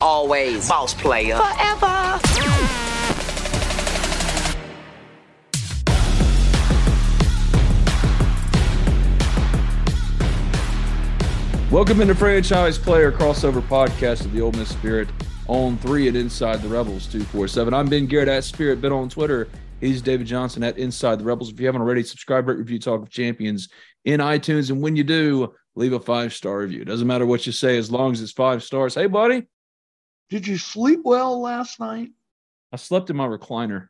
Always boss player. Forever. Welcome into Franchise Player Crossover Podcast of the Ole Miss Spirit On3 and Inside the Rebels 247. I'm Ben Garrett at Spirit Ben on Twitter. He's David Johnson at Inside the Rebels. If you haven't already, subscribe, rate, review, talk of champions in iTunes. And when you do, leave a five star review. Doesn't matter what you say as long as it's five stars. Hey, buddy. Did you sleep well last night? I slept in my recliner.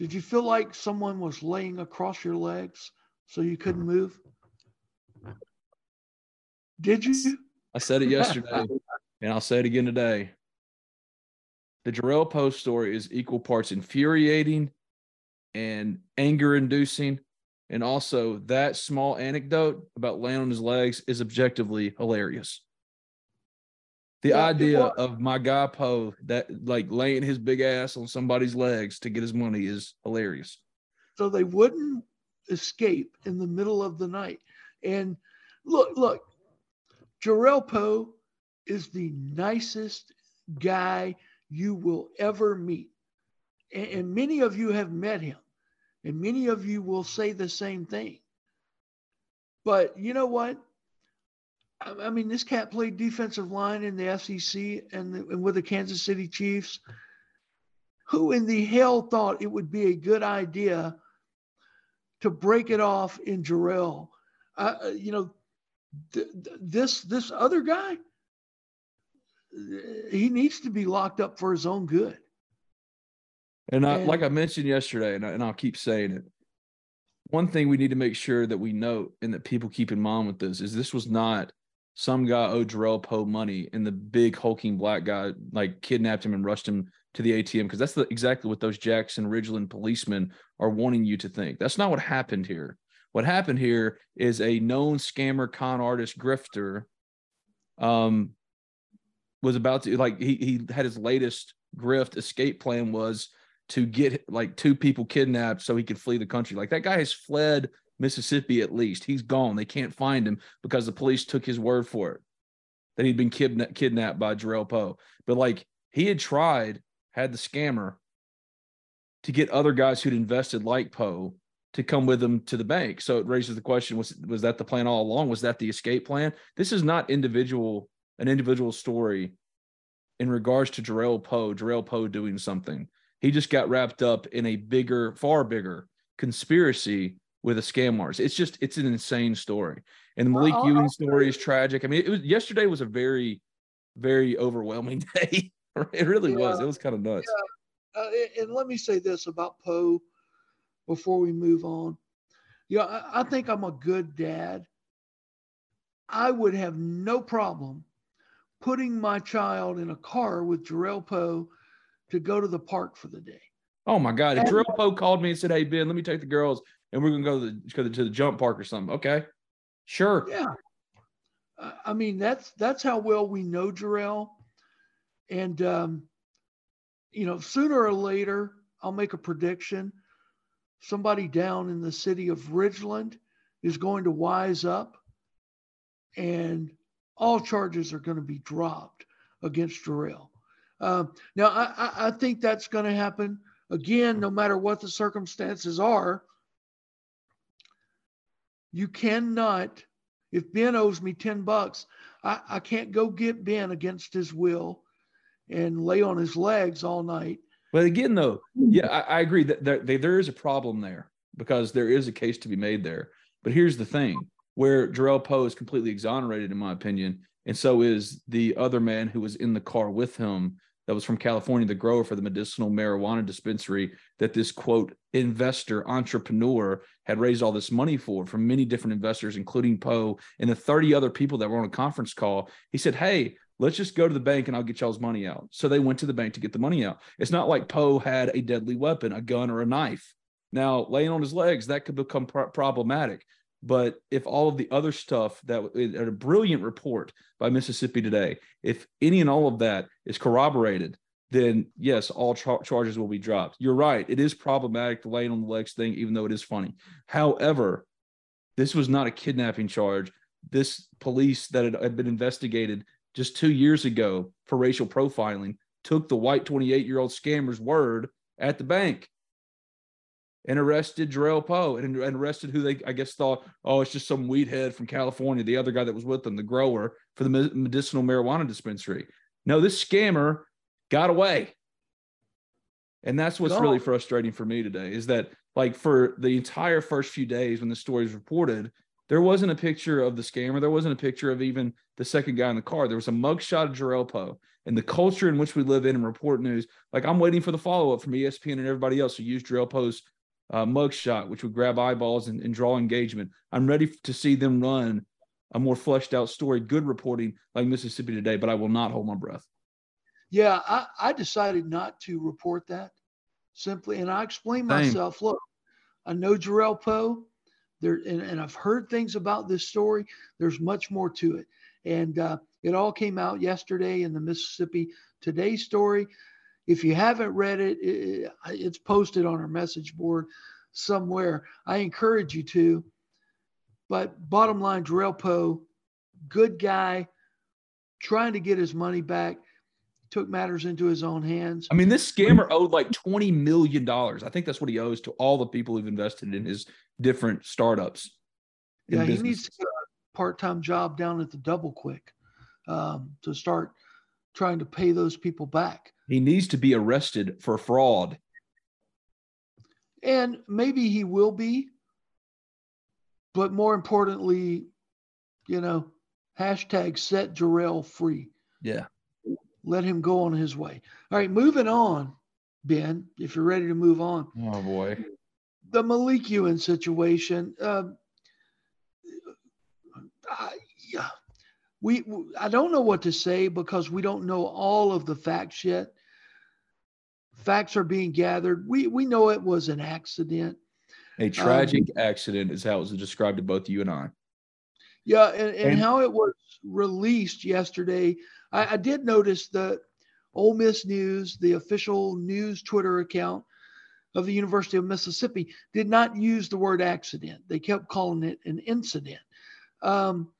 Did you feel like someone was laying across your legs so you couldn't mm-hmm. move? Did you? I said it yesterday, and I'll say it again today. The Jarrell Poe's story is equal parts infuriating and anger inducing. And also, that small anecdote about laying on his legs is objectively hilarious. The yeah, idea of my guy Poe that like laying his big ass on somebody's legs to get his money is hilarious. So they wouldn't escape in the middle of the night. And look, look, Jarrell Poe is the nicest guy you will ever meet. And, and, many of you have met him, and many of you will say the same thing. But you know what? I, I mean, this cat played defensive line in the SEC and, the, and with the Kansas City Chiefs. Who in the hell thought it would be a good idea to break it off in Jarrell? Uh, you know, th- this this other guy, he needs to be locked up for his own good. And, I, and like I mentioned yesterday, and, I, and I'll keep saying it, one thing we need to make sure that we note and that people keep in mind with this is this was not some guy owed Jarrell Poe money and the big hulking black guy like kidnapped him and rushed him to the ATM because that's the, exactly what those Jackson Ridgeland policemen are wanting you to think. That's not what happened here. What happened here is a known scammer, con artist, grifter, um, was about to like he he had his latest grift escape plan was to get like two people kidnapped so he could flee the country. Like that guy has fled Mississippi at least. He's gone. They can't find him because the police took his word for it that he'd been kidna- kidnapped by Jarrell Poe. But like he had tried, had the scammer to get other guys who'd invested like Poe to come with them to the bank. So it raises the question: was was that the plan all along? Was that the escape plan? This is not individual an individual story in regards to Jarrell Poe. Jarrell Poe doing something. He just got wrapped up in a bigger, far bigger conspiracy with a scam artist. It's just it's an insane story. And the Malique Ewin story is tragic. I mean, it was yesterday was a very, very overwhelming day. it really yeah. was. It was kind of nuts. Yeah. Uh, and let me say this about Poe before we move on. Yeah, I, I think I'm a good dad. I would have no problem putting my child in a car with Jarrell Poe to go to the park for the day. Oh my God. If Jarrell Poe called me and said, Hey, Ben, let me take the girls and we're to go to the, to the, to the jump park or something. Okay. Sure. Yeah. I mean, that's, that's how well we know Jarrell. And, um, you know, sooner or later, I'll make a prediction somebody down in the city of Ridgeland is going to wise up and all charges are going to be dropped against Jarrell. Um, now, I, I think that's going to happen again, no matter what the circumstances are. You cannot, if Ben owes me 10 bucks, I, I can't go get Ben against his will and lay on his legs all night but again, though, yeah, I, I agree that there, there is a problem there. because there is a case to be made there. But here's the thing where Jarrell Poe is completely exonerated, in my opinion, and so is the other man who was in the car with him that was from California, the grower for the medicinal marijuana dispensary that this quote investor entrepreneur had raised all this money for from many different investors, including Poe and the 30 other people that were on a conference call. He said, Hey, let's just go to the bank and I'll get y'all's money out. So they went to the bank to get the money out. It's not like Poe had a deadly weapon, a gun or a knife. Now, laying on his legs, that could become pro- problematic. But if all of the other stuff that a brilliant report by Mississippi Today, if any and all of that is corroborated, then yes, all char- charges will be dropped. You're right. It is problematic the laying on the legs thing, even though it is funny. However, this was not a kidnapping charge. This police that had been investigated just two years ago for racial profiling took the white 28 year old scammer's word at the bank and arrested Jarrell Poe and, and, arrested who they, I guess, thought, oh, it's just some weed head from California, the other guy that was with them, the grower for the medicinal marijuana dispensary. No, this scammer got away. And that's what's really frustrating for me today is that, like, for the entire first few days when the story was reported, there wasn't a picture of the scammer. There wasn't a picture of even the second guy in the car. There was a mugshot of Jarrell Poe. And the culture in which we live in and report news, like I'm waiting for the follow up from ESPN and everybody else who used Jarrell Poe's uh, mugshot, which would grab eyeballs and, and draw engagement. I'm ready to see them run a more fleshed out story, good reporting like Mississippi today, but I will not hold my breath. Yeah, I, I decided not to report that simply, and I explained Same. myself. Look, I know Jarrell Poe, there, and, and, I've heard things about this story. There's much more to it, and uh, it all came out yesterday in the Mississippi Today story. If you haven't read it, it, it's posted on our message board somewhere. I encourage you to. But bottom line, Jarrell Poe, good guy, trying to get his money back, took matters into his own hands. I mean, this scammer owed like $20 million. I think that's what he owes to all the people who've invested in his different startups. Yeah, he needs a part time job down at the Double Quick um, to start trying to pay those people back. He needs to be arrested for fraud. And maybe he will be. But more importantly, you know, hashtag set Jarrell free. Yeah. Let him go on his way. All right, moving on, Ben, if you're ready to move on. Oh, boy. The Malique Ewin situation. Uh, yeah, we I don't know what to say because we don't know all of the facts yet. Facts are being gathered. We we know it was an accident. A tragic um, accident is how it was described to both you and I. Yeah, and, and, and how it was released yesterday. I, I did notice that Ole Miss News, the official news Twitter account of the University of Mississippi, did not use the word accident. They kept calling it an incident. Um,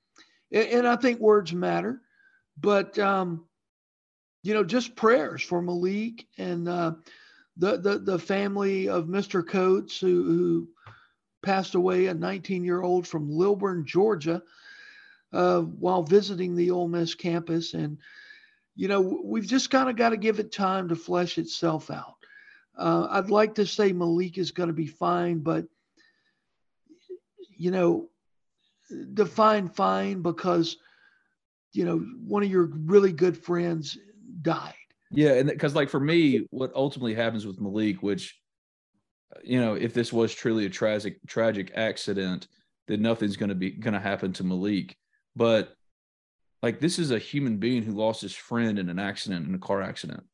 and I think words matter, but um, you know, just prayers for Malique and uh, the, the the family of Mr. Coates who, who passed away, a 19 year old from Lilburn, Georgia, uh, while visiting the Ole Miss campus, and you know, we've just kind of got to give it time to flesh itself out. Uh, I'd like to say Malique is going to be fine, but you know, define fine because you know one of your really good friends died. Yeah, and because like for me, what ultimately happens with Malique, which you know, if this was truly a tragic tragic accident, then nothing's going to be going to happen to Malique. But like this is a human being who lost his friend in an accident in a car accident.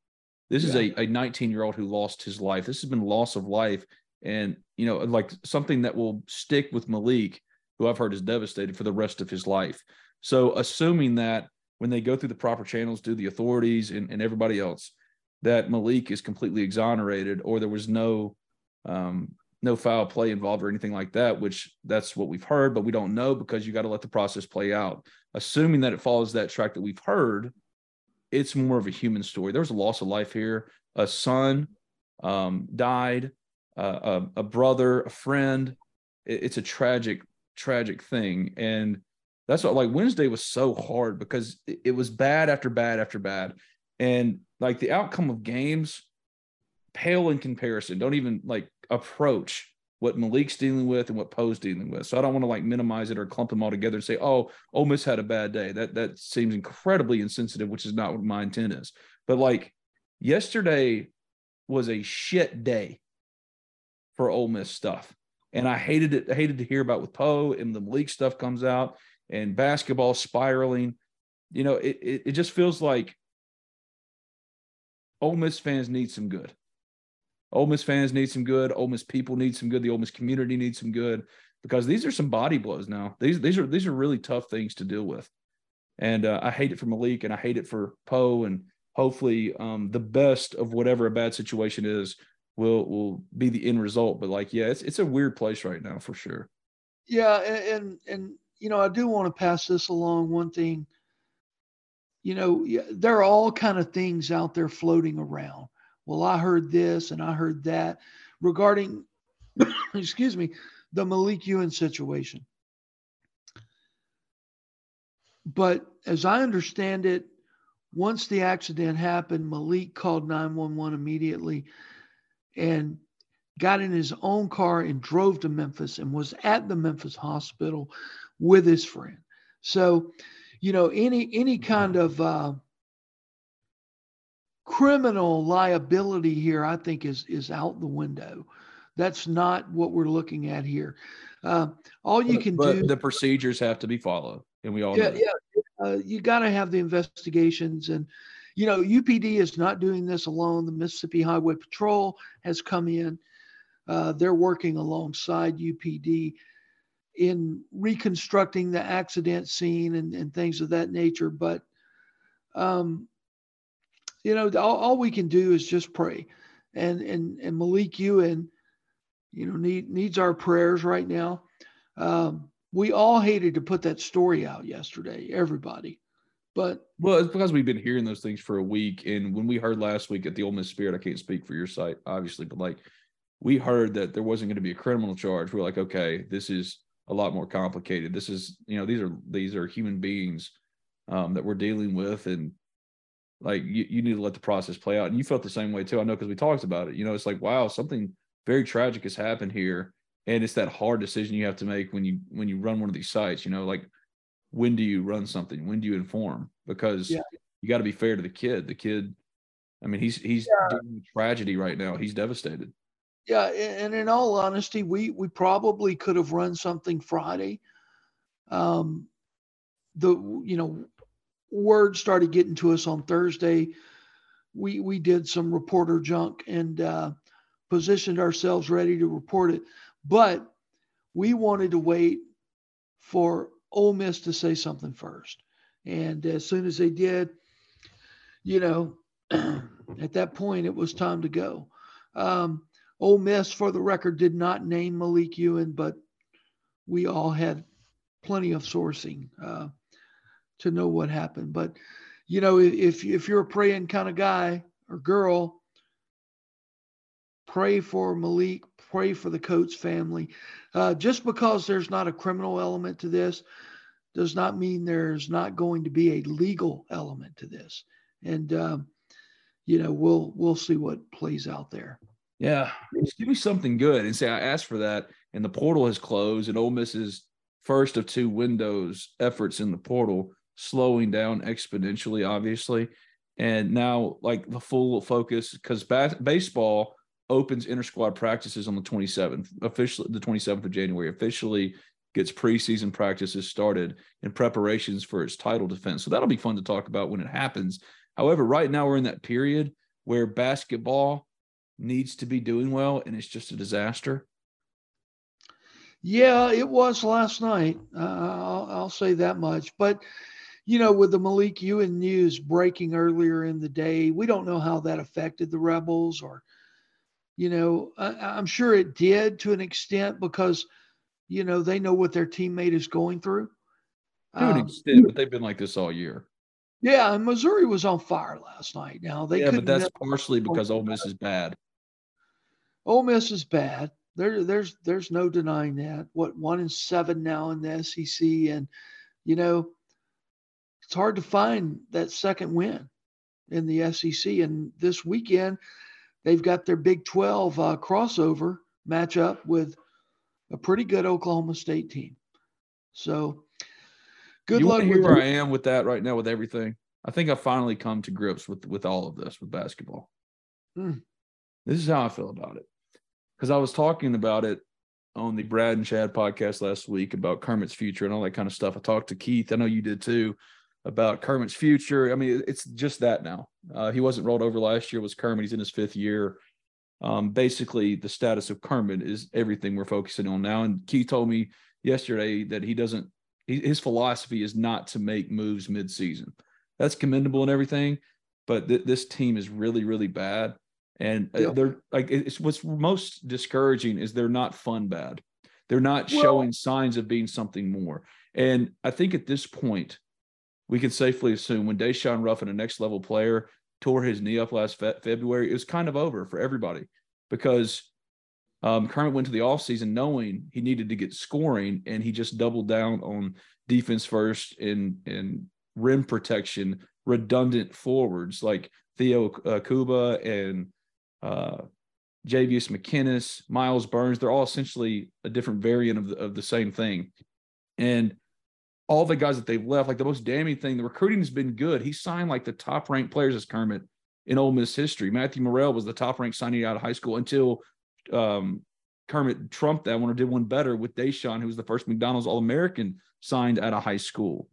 This yeah. is a 19 year old who lost his life. This has been loss of life, and you know, like something that will stick with Malique who I've heard is devastated for the rest of his life. So, assuming that when they go through the proper channels, do the authorities and, and everybody else, that Malique is completely exonerated or there was no um, no foul play involved or anything like that, which that's what we've heard, but we don't know because you got to let the process play out. Assuming that it follows that track that we've heard, it's more of a human story. There was a loss of life here. A son um, died, uh, a, a, brother, a friend. It, it's a tragic tragic thing. And that's what like Wednesday was so hard because it, was bad after bad after bad. And like the outcome of games pale in comparison, don't even like approach what Malique's dealing with and what Poe's dealing with. So I don't want to like minimize it or clump them all together and say, oh, Ole Miss had a bad day. That that seems incredibly insensitive, which is not what my intent is. But like yesterday was a shit day for Ole Miss stuff. And I hated it, I hated to hear about with Poe and the Malique stuff comes out and basketball spiraling. You know, it, it, it just feels like Ole Miss fans need some good. Ole Miss fans need some good. Ole Miss people need some good. The Ole Miss community needs some good because these are some body blows now. These these are these are really tough things to deal with, and uh, I hate it for Malique and I hate it for Poe and hopefully um, the best of whatever a bad situation is will will be the end result. But like, yeah, it's it's a weird place right now for sure. Yeah, and and, and you know I do want to pass this along. One thing, you know, there are all kind of things out there floating around. Well, I heard this and I heard that regarding, excuse me, the Malique Ewin situation. But as I understand it, once the accident happened, Malique called 911 immediately and got in his own car and drove to Memphis and was at the Memphis hospital with his friend. So, you know, any any kind of uh, criminal liability here, I think, is is out the window. That's not what we're looking at here. Uh, all you can but do. The procedures have to be followed, and we all yeah, know. yeah. Uh, you got to have the investigations, and you know, UPD is not doing this alone. The Mississippi Highway Patrol has come in. Uh, they're working alongside UPD in reconstructing the accident scene and, and things of that nature. But, um, you know, all, all, we can do is just pray. And, and, and Malique Ewin, you know, need, needs our prayers right now. Um, we all hated to put that story out yesterday, everybody. But well, it's because we've been hearing those things for a week, and when we heard last week at the Ole Miss Spirit, I can't speak for your site, obviously, but like we heard that there wasn't going to be a criminal charge. We're like, okay, this is a lot more complicated. This is, you know, these are these are human beings um, that we're dealing with, and like you, you need to let the process play out. And you felt the same way too. I know because we talked about it. You know, it's like, wow, something very tragic has happened here, and it's that hard decision you have to make when you when you run one of these sites. You know, like when do you run something? When do you inform? Because yeah. you got to be fair to the kid. The kid, I mean, he's he's yeah. doing tragedy right now. He's devastated. Yeah, and in all honesty, we we probably could have run something Friday. Um, the you know, word started getting to us on Thursday. We we did some reporter junk and uh, positioned ourselves ready to report it, but we wanted to wait for Ole Miss to say something first. And as soon as they did, you know, at that point, it was time to go. Um, Ole Miss, for the record, did not name Malique Ewin, but we all had plenty of sourcing uh, to know what happened. But you know, if if you're a praying kind of guy or girl, pray for Malique, pray for the Coates family. Uh, just because there's not a criminal element to this does not mean there's not going to be a legal element to this. And um, you know, we'll we'll see what plays out there. Yeah, just give me something good and say I asked for that, and the portal has closed, and Ole Miss's first of two windows efforts in the portal slowing down exponentially, obviously, and now like the full focus because bas- baseball opens inter squad practices on the 27th, officially the 27th of January, officially gets preseason practices started in preparations for its title defense. So that'll be fun to talk about when it happens. However, right now we're in that period where basketball needs to be doing well and it's just a disaster. Yeah, it was last night. Uh, I'll, I'll, say that much. But, you know, with the Malique Ewin news breaking earlier in the day, we don't know how that affected the Rebels or, you know, I, I'm sure it did to an extent because – you know, they know what their teammate is going through. To an um, extent, but they've been like this all year. Yeah, and Missouri was on fire last night. Now they yeah, but that's partially because Ole Miss is bad. Ole Miss is bad. There, there's there's no denying that. What one in seven now in the SEC, and you know, it's hard to find that second win in the SEC. And this weekend, they've got their Big 12 uh, crossover matchup with a pretty good Oklahoma State team. So good you luck with where. I am with that right now with everything. I think I finally come to grips with with all of this with basketball. Hmm. This is how I feel about it. Because I was talking about it on the Brad and Chad podcast last week about Kermit's future and all that kind of stuff. I talked to Keith. I know you did too about Kermit's future. I mean, it's just that now. Uh, he wasn't rolled over last year. Was Kermit. He's in his fifth year. Um, basically, the status of Kermit is everything we're focusing on now. And Keith told me yesterday that he doesn't. He, his philosophy is not to make moves mid-season. That's commendable and everything, but th- this team is really, really bad. And uh, Yeah. they're like, it's what's most discouraging is they're not fun bad. They're not Well- showing signs of being something more. And I think at this point, we can safely assume when Daeshun Ruffin, a next level player, tore his knee up last fe- February, it was kind of over for everybody because um, Kermit went to the offseason knowing he needed to get scoring, and he just doubled down on defense first and and rim protection, redundant forwards like Theo uh, Kuba and uh, Jayveous McKinnis, Myles Burns. They're all essentially a different variant of the, of the same thing, and all the guys that they've left, like the most damning thing, the recruiting has been good. He signed like the top ranked players as Kermit in Ole Miss history. Matthew Murrell was the top ranked signing out of high school until um, Kermit trumped that one or did one better with Daeshun, who was the first McDonald's All American signed out of high school.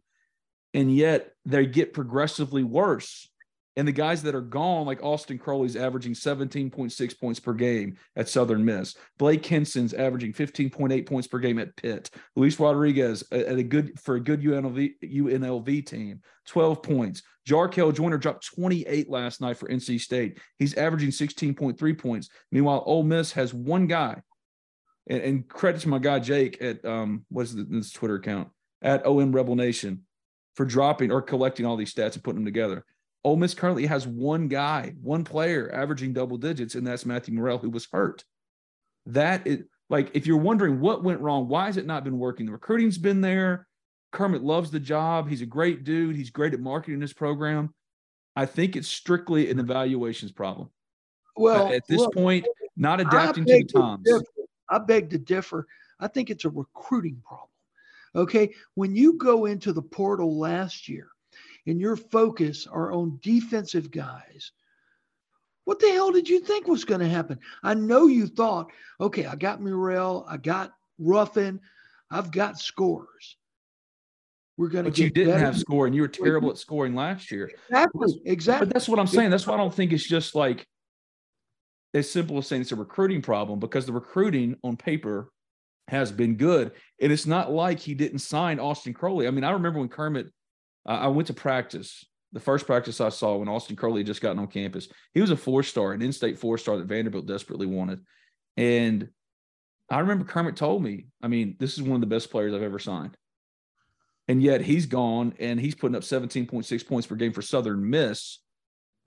And yet they get progressively worse. And the guys that are gone, like Austin Crowley's averaging 17.6 points per game at Southern Miss. Blake Hinson's averaging 15.8 points per game at Pitt. Luis Rodriguez at a good for a good UNLV UNLV team, 12 points. Jarkel Joiner dropped 28 last night for NC State. He's averaging 16.3 points. Meanwhile, Ole Miss has one guy, and, and credit to my guy Jake at um what's this Twitter account at OM Rebel Nation for dropping or collecting all these stats and putting them together. Ole Miss currently has one guy, one player averaging double digits, and that's Matthew Murrell, who was hurt. That is like if you're wondering what went wrong, why has it not been working? The recruiting's been there. Kermit loves the job. He's a great dude. He's great at marketing his program. I think it's strictly an evaluations problem. Well, at this look, point, not adapting to the beg to I beg to differ. I think it's a recruiting problem. Okay. When you go into the portal last year and your focus are on defensive guys, what the hell did you think was going to happen? I know you thought, okay, I got Murrell, I got Ruffin, I've got scores. We're going to But you didn't better. have scoring. You were terrible at scoring last year. Exactly. Exactly. But that's what I'm saying. That's why I don't think it's just like as simple as saying it's a recruiting problem because the recruiting on paper has been good. And it's not like he didn't sign Austin Crowley. I mean, I remember when Kermit, uh, I went to practice, the first practice I saw when Austin Crowley had just gotten on campus. He was a four star, an in state four star that Vanderbilt desperately wanted. And I remember Kermit told me, I mean, this is one of the best players I've ever signed. And yet he's gone and he's putting up 17.6 points per game for Southern Miss.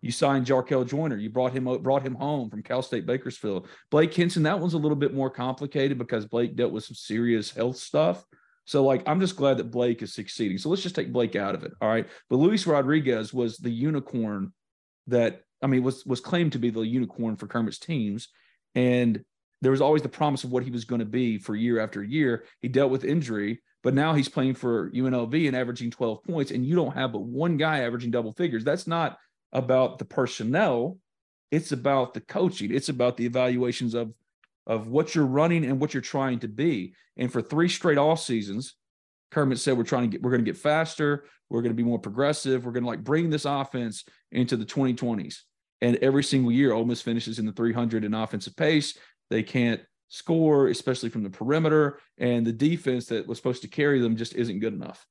You signed Jarkel Joiner. You brought him brought him home from Cal State Bakersfield. Blake Hinson, that one's a little bit more complicated because Blake dealt with some serious health stuff. So, like, I'm just glad that Blake is succeeding. So let's just take Blake out of it. All right. But Luis Rodriguez was the unicorn that I mean was was claimed to be the unicorn for Kermit's teams. And there was always the promise of what he was going to be for year after year. He dealt with injury, but now he's playing for UNLV and averaging 12 points, and you don't have but one guy averaging double figures. That's not about the personnel. It's about the coaching. It's about the evaluations of of what you're running and what you're trying to be. And for three straight off seasons, Kermit said we're trying to get we're going to get faster, we're going to be more progressive, we're going to like bring this offense into the 2020s. And every single year, Ole Miss finishes in the 300 in offensive pace. They can't score, especially from the perimeter, and the defense that was supposed to carry them just isn't good enough.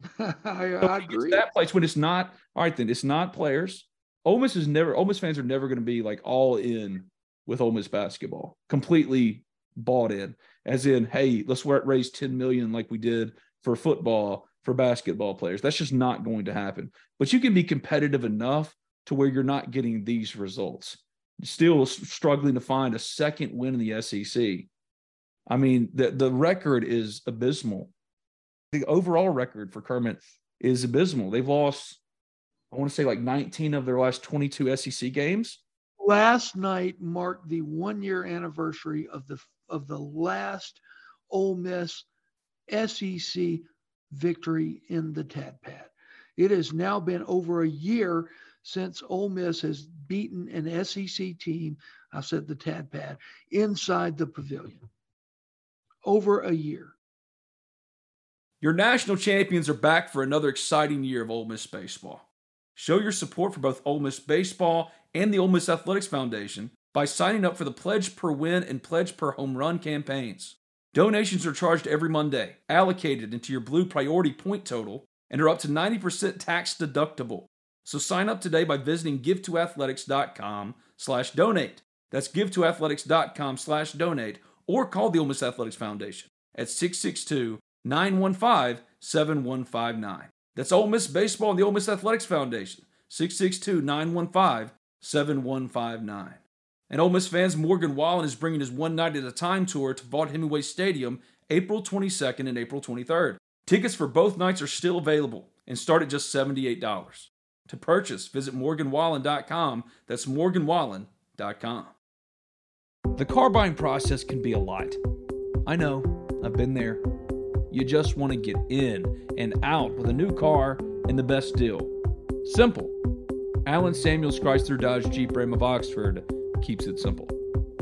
I, So I when it gets agree. that place when it's not all right. Then it's not players. Ole Miss is never. Ole Miss fans are never going to be like all in with Ole Miss basketball, completely bought in. As in, hey, let's raise ten million like we did for football for basketball players. That's just not going to happen. But you can be competitive enough to where you're not getting these results. Still struggling to find a second win in the SEC. I mean, the the record is abysmal the overall record for Kermit is abysmal. They've lost, I want to say, like 19 of their last 22 SEC games. Last night marked the one year anniversary of the of the last Ole Miss SEC victory in the Tad Pad. It has now been over a year since Ole Miss has beaten an SEC team, I said the Tad Pad, inside the pavilion. Over a year. Your national champions are back for another exciting year of Ole Miss baseball. Show your support for both Ole Miss baseball and the Ole Miss Athletics Foundation by signing up for the Pledge Per Win and Pledge Per Home Run campaigns. Donations are charged every Monday, allocated into your Blue Priority point total, and are up to 90% tax deductible. So sign up today by visiting givetoathletics.com slash donate. That's givetoathletics.com slash donate or call the Ole Miss Athletics Foundation at 662 915 7159. That's Ole Miss Baseball and the Ole Miss Athletics Foundation, 662 915 7159. And Ole Miss fans, Morgan Wallen is bringing his One Night at a Time tour to Vaught-Hemingway Stadium April 22nd and April 23rd. Tickets for both nights are still available and start at just $78. To purchase, visit morganwallen.com. That's morganwallen.com. The car buying process can be a lot. I know, I've been there. You just want to get in and out with a new car and the best deal. Simple. Allen Samuels Chrysler Dodge Jeep Ram of Oxford keeps it simple.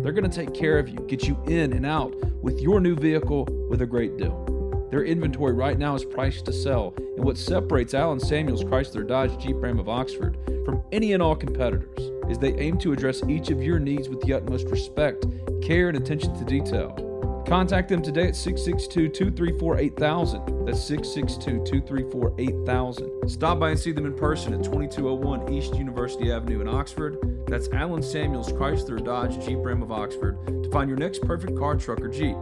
They're going to take care of you, get you in and out with your new vehicle with a great deal. Their inventory right now is priced to sell, and what separates Allen Samuels Chrysler Dodge Jeep Ram of Oxford from any and all competitors is they aim to address each of your needs with the utmost respect, care, and attention to detail. Contact them today at 662 234 8000. That's 662 234 8000. Stop by and see them in person at 2201 East University Avenue in Oxford. That's Allen Samuels Chrysler Dodge Jeep Ram of Oxford to find your next perfect car, truck, or Jeep.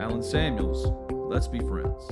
Allen Samuels, let's be friends.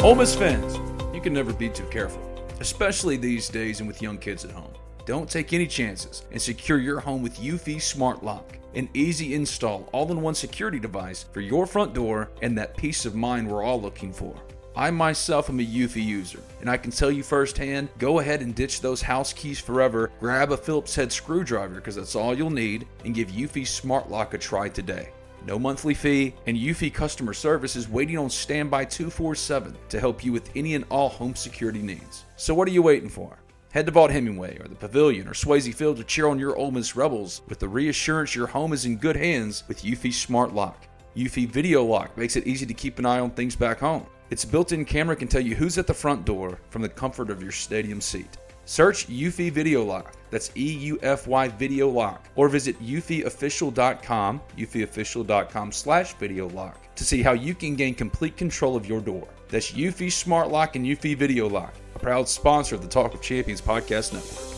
Ole Miss fans, you can never be too careful, especially these days and with young kids at home. Don't take any chances and secure your home with Eufy Smart Lock, an easy install, all in one security device for your front door and that peace of mind we're all looking for. I myself am a Eufy user, and I can tell you firsthand go ahead and ditch those house keys forever, grab a Phillips head screwdriver because that's all you'll need, and give Eufy Smart Lock a try today. No monthly fee, and Eufy customer service is waiting on standby 247 to help you with any and all home security needs. So, what are you waiting for? Head to Vaught-Hemingway or the Pavilion or Swayze Field to cheer on your Ole Miss Rebels with the reassurance your home is in good hands with Eufy Smart Lock. Eufy Video Lock makes it easy to keep an eye on things back home. Its built-in camera can tell you who's at the front door from the comfort of your stadium seat. Search Eufy Video Lock. That's E-U-F-Y Video Lock. Or visit eufyofficial.com, eufyofficial.com slash video lock to see how you can gain complete control of your door. That's Eufy Smart Lock and Eufy Video Lock, a proud sponsor of the Talk of Champions podcast network.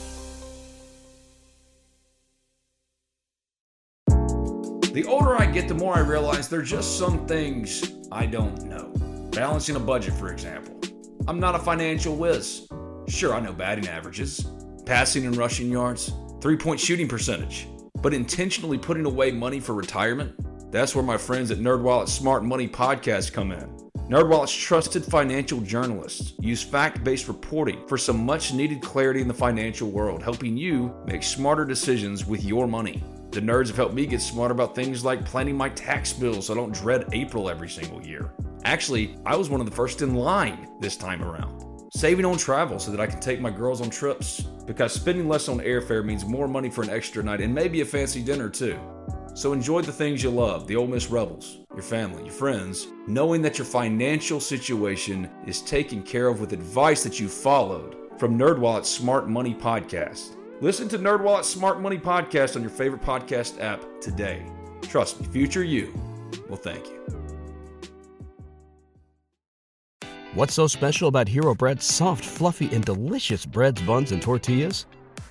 The older I get, the more I realize there are just some things I don't know. Balancing a budget, for example. I'm not a financial whiz. Sure, I know batting averages, passing and rushing yards, three point shooting percentage, but intentionally putting away money for retirement? That's where my friends at NerdWallet's Smart Money Podcast come in. NerdWallet's trusted financial journalists use fact-based reporting for some much-needed clarity in the financial world, helping you make smarter decisions with your money. The nerds have helped me get smarter about things like planning my tax bill so I don't dread April every single year. Actually, I was one of the first in line this time around. Saving on travel so that I can take my girls on trips, because spending less on airfare means more money for an extra night and maybe a fancy dinner too. So enjoy the things you love, the Ole Miss Rebels, your family, your friends, knowing that your financial situation is taken care of with advice that you followed from NerdWallet's Smart Money Podcast. Listen to NerdWallet's Smart Money Podcast on your favorite podcast app today. Trust me, future you will thank you. What's so special about Hero Bread's soft, fluffy, and delicious breads, buns, and tortillas?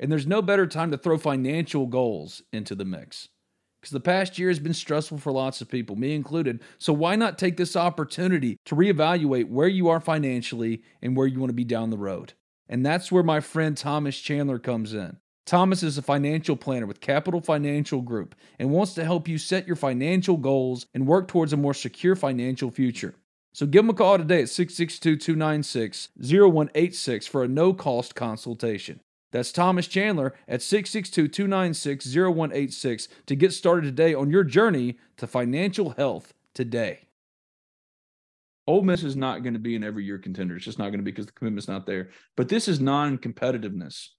And there's no better time to throw financial goals into the mix. Because the past year has been stressful for lots of people, me included. So why not take this opportunity to reevaluate where you are financially and where you want to be down the road? And that's where my friend Thomas Chandler comes in. Thomas is a financial planner with Capital Financial Group and wants to help you set your financial goals and work towards a more secure financial future. So give him a call today at 662 296 0186 for a no cost consultation. That's Thomas Chandler at 662 296 0186 to get started today on your journey to financial health today. Ole Miss is not going to be an every year contender. It's just not going to be because the commitment's not there. But this is non competitiveness.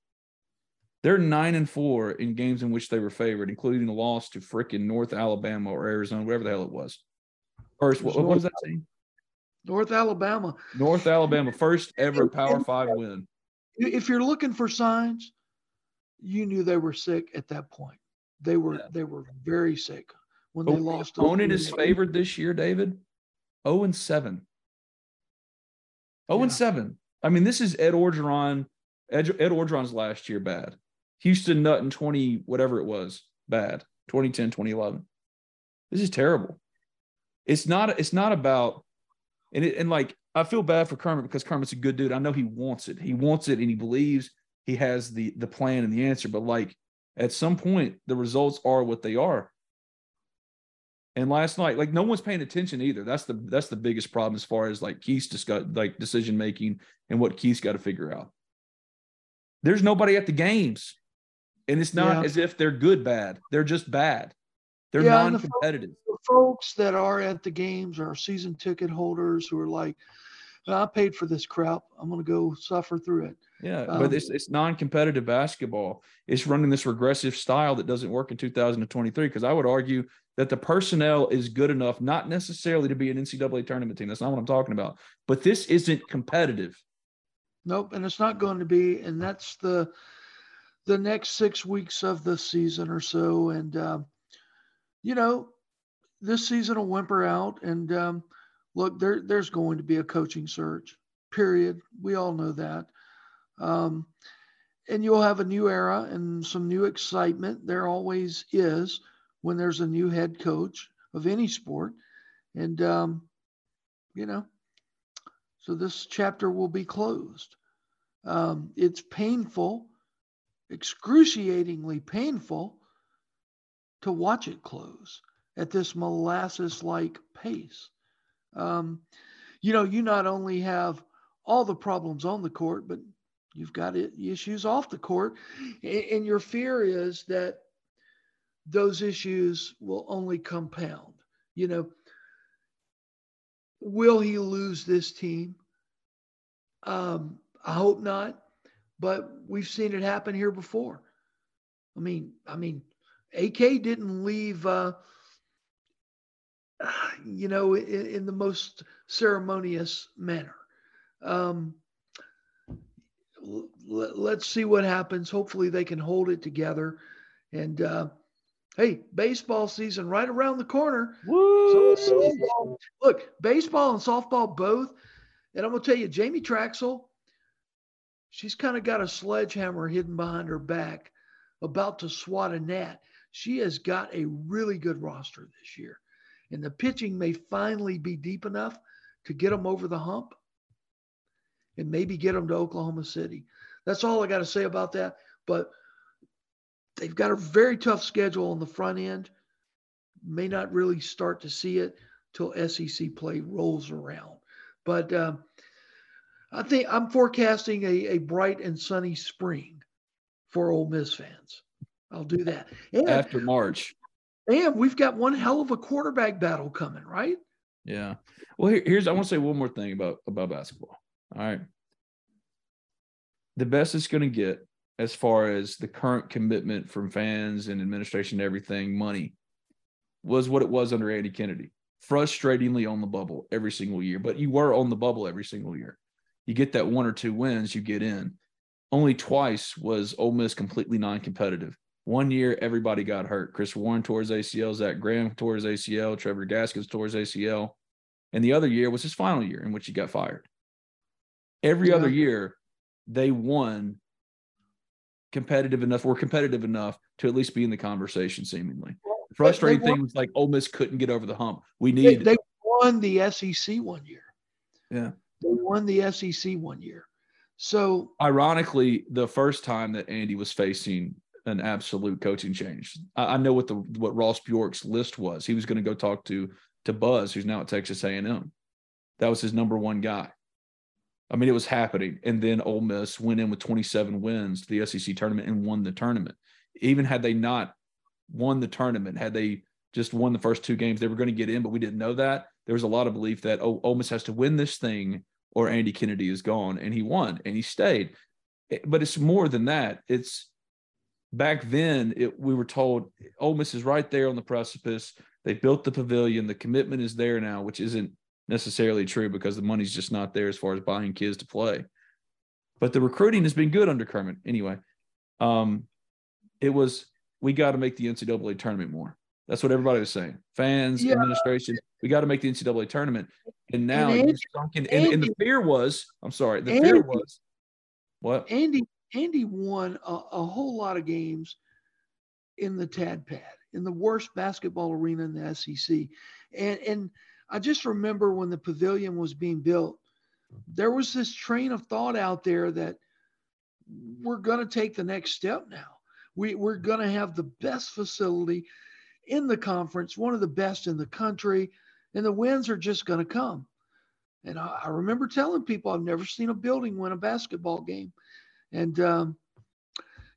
They're nine and four in games in which they were favored, including a loss to frickin' North Alabama or Arizona, whatever the hell it was. First, what, what was that team? North Alabama. North Alabama, first ever Power Five win. If you're looking for signs, you knew they were sick at that point. They were yeah. they were very sick when they lost. Opponent is favored this year, David. 0 and 7. 0 yeah. and 7. I mean, this is Ed Orgeron. Ed, Ed Orgeron's last year bad. Houston Nutt in 20, whatever it was, bad. 2010, 2011. This is terrible. It's not, it's not about, and it, and like, I feel bad for Kermit because Kermit's a good dude. I know he wants it. He wants it and he believes he has the the plan and the answer. But like at some point, the results are what they are. And last night, like no one's paying attention either. That's the that's the biggest problem as far as like Keith's discuss like decision making and what Keith's got to figure out. There's nobody at the games. And it's not yeah. as if they're good bad. They're just bad. They're yeah, non-competitive. The folks, the folks that are at the games are season ticket holders who are like, I paid for this crap. I'm going to go suffer through it. Yeah, um, but it's it's non-competitive basketball. It's running this regressive style that doesn't work in 2023. Because I would argue that the personnel is good enough, not necessarily to be an NCAA tournament team. That's not what I'm talking about. But this isn't competitive. Nope, and it's not going to be. And that's the the next six weeks of the season or so. And, um, you know, this season will whimper out. And um, look, there, there's going to be a coaching search, period. We all know that. Um, and you'll have a new era and some new excitement. There always is when there's a new head coach of any sport. And, um, you know, so this chapter will be closed. Um, it's painful excruciatingly painful to watch it close at this molasses like pace. Um, you know, you not only have all the problems on the court, but you've got issues off the court. And your fear is that those issues will only compound. You know, will he lose this team? Um, I hope not but we've seen it happen here before. I mean, I mean, AK didn't leave, uh, you know, in, in, the most ceremonious manner. Um, l- let's see what happens. Hopefully, they can hold it together. And uh, hey, baseball season right around the corner. Woo! So, softball, look, baseball and softball both. And I'm gonna tell you, Jamie Trachsel She's kind of got a sledgehammer hidden behind her back, about to swat a gnat. She has got a really good roster this year. And the pitching may finally be deep enough to get them over the hump and maybe get them to Oklahoma City. That's all I got to say about that. But they've got a very tough schedule on the front end. May not really start to see it till SEC play rolls around. But um, I think I'm forecasting a, a bright and sunny spring for Ole Miss fans. I'll do that. And, After March. And we've got one hell of a quarterback battle coming, right? Yeah. Well, here, here's I want to say one more thing about about basketball. All right. The best it's going to get as far as the current commitment from fans and administration and everything, money, was what it was under Andy Kennedy. Frustratingly on the bubble every single year, but you were on the bubble every single year you get that one or two wins, you get in. Only twice was Ole Miss completely non-competitive. One year, everybody got hurt. Chris Warren tore his ACL, Zach Graham tore his ACL, Trevor Gaskins tore his ACL. And the other year was his final year in which he got fired. Every yeah. other year, they won competitive enough. We're competitive enough to at least be in the conversation. Seemingly, the frustrating thing was like Ole Miss couldn't get over the hump. We need. They, they won the SEC one year. Yeah, they won the SEC one year. So, ironically, the first time that Andy was facing an absolute coaching change, I, I know what the what Ross Bjork's list was. He was going to go talk to to Buzz, who's now at Texas A and M. That was his number one guy. I mean, it was happening, and then Ole Miss went in with 27 wins to the SEC tournament and won the tournament. Even had they not won the tournament, had they just won the first two games, they were going to get in, but we didn't know that. There was a lot of belief that oh, Ole Miss has to win this thing or Andy Kennedy is gone. And he won and he stayed. But it's more than that. It's back then it, we were told Ole Miss is right there on the precipice. They built the pavilion. The commitment is there now, which isn't necessarily true because the money's just not there as far as buying kids to play. But the recruiting has been good under Kermit. Anyway, um, it was we got to make the NCAA tournament more. That's what everybody was saying. Fans, yeah. administration, we got to make the NCAA tournament. And now and, Andy, and, and, and, the fear was, I'm sorry, the Andy, fear was what? Andy Andy won a, a, whole lot of games in the Tad Pad, in the worst basketball arena in the SEC. And and I just remember when the pavilion was being built, there was this train of thought out there that we're going to take the next step now. We, we're going to have the best facility in the conference, one of the best in the country, and the wins are just going to come. And I, I, remember telling people I've never seen a building win a basketball game, and um,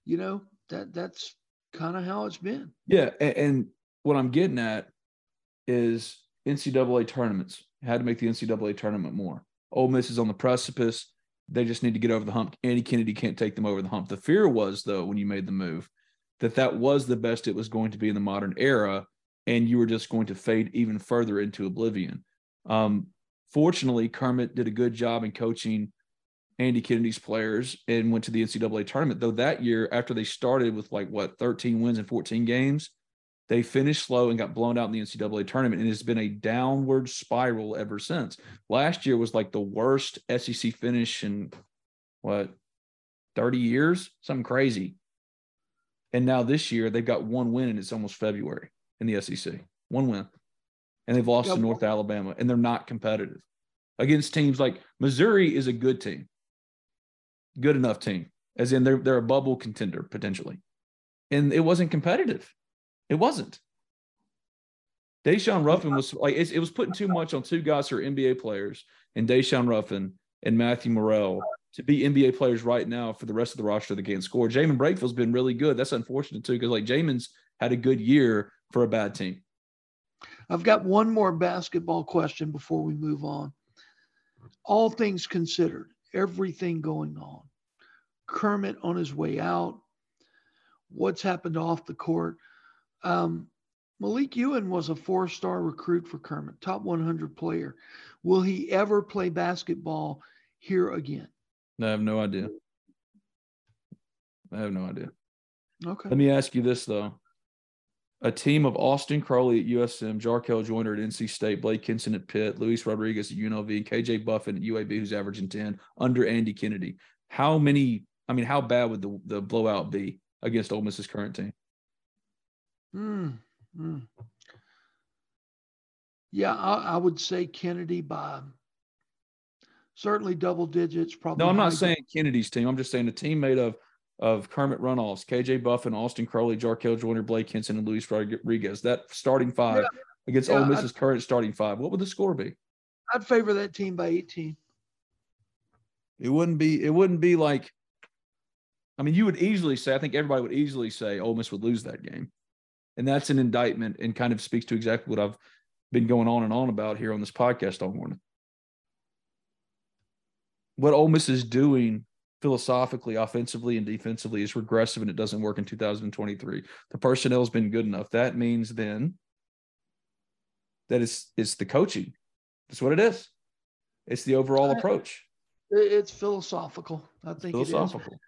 you know that that's kind of how it's been. Yeah, and, and what I'm getting at is NCAA tournaments. Had to make the NCAA tournament more. Ole Miss is on the precipice. They just need to get over the hump. Andy Kennedy can't take them over the hump. The fear was, though, when you made the move, that that was the best it was going to be in the modern era, and you were just going to fade even further into oblivion. Um, fortunately, Kermit did a good job in coaching Andy Kennedy's players and went to the NCAA tournament. Though that year, after they started with like what 13 wins and 14 games, they finished slow and got blown out in the NCAA tournament, and it's been a downward spiral ever since. Last year was like the worst SEC finish in what 30 years, something crazy. And now this year they've got one win, and it's almost February in the SEC. One win, and they've lost to North Alabama, and they're not competitive against teams like Missouri is a good team, good enough team, as in they're they're a bubble contender potentially, and it wasn't competitive. It wasn't. Daeshun Ruffin was like it, it was putting too much on two guys who are NBA players, and Daeshun Ruffin and Matthew Murrell to be NBA players right now for the rest of the roster that can't score. Jaemyn Brakefield's been really good. That's unfortunate too, because like Jaemyn's had a good year for a bad team. I've got one more basketball question before we move on. All things considered, everything going on, Kermit on his way out, what's happened off the court. Um, Malique Ewin was a four star recruit for Kermit, top 100 player. Will he ever play basketball here again? I have no idea. I have no idea. Okay. Let me ask you this, though. A team of Austin Crowley at USM, Jarkel Joiner at NC State, Blake Hinson at Pitt, Luis Rodriguez at UNLV, KJ Buffen at UAB, who's averaging 10 under Andy Kennedy. How many, I mean, how bad would the, the blowout be against Ole Miss's current team? Hmm. hmm. Yeah, I, I, would say Kennedy by certainly double digits. Probably. No, I'm not saying Kennedy's team. I'm just saying a team made of of Kermit Runoffs, KJ Buffen, Austin Crowley, Jarkel Joiner, Blake Hinson, and Luis Rodriguez. That starting five yeah. against yeah, Ole Miss's I'd, current starting five. What would the score be? I'd favor that team by 18. It wouldn't be. It wouldn't be like. I mean, you would easily say. I think everybody would easily say Ole Miss would lose that game. And that's an indictment and kind of speaks to exactly what I've been going on and on about here on this podcast all morning. What Ole Miss is doing philosophically, offensively, and defensively is regressive and it doesn't work in 2023. The personnel has been good enough. That means then that it's, it's the coaching. That's what it is. It's the overall approach. It's philosophical. I think philosophical.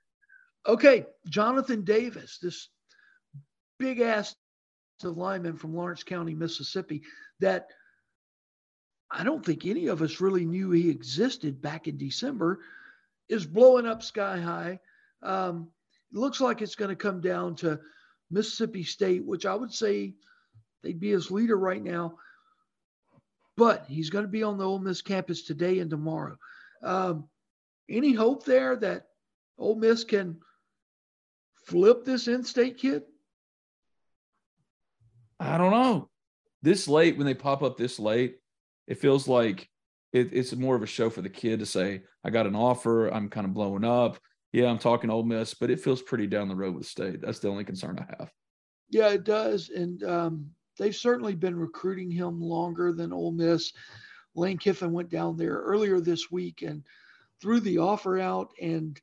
Okay, Jonathan Davis, this big ass lineman from Lawrence County, Mississippi, that I don't think any of us really knew he existed back in December, is blowing up sky high. Um, looks like it's going to come down to Mississippi State, which I would say they'd be his leader right now. But he's going to be on the Ole Miss campus today and tomorrow. Um, any hope there that Ole Miss can flip this in-state kid? I don't know. This late, when they pop up this late, it feels like it, it's more of a show for the kid to say, "I got an offer. I'm kind of blowing up. Yeah, I'm talking Ole Miss, but it feels pretty down the road with State. That's the only concern I have." Yeah, it does, and um, they've certainly been recruiting him longer than Ole Miss. Lane Kiffin went down there earlier this week and threw the offer out and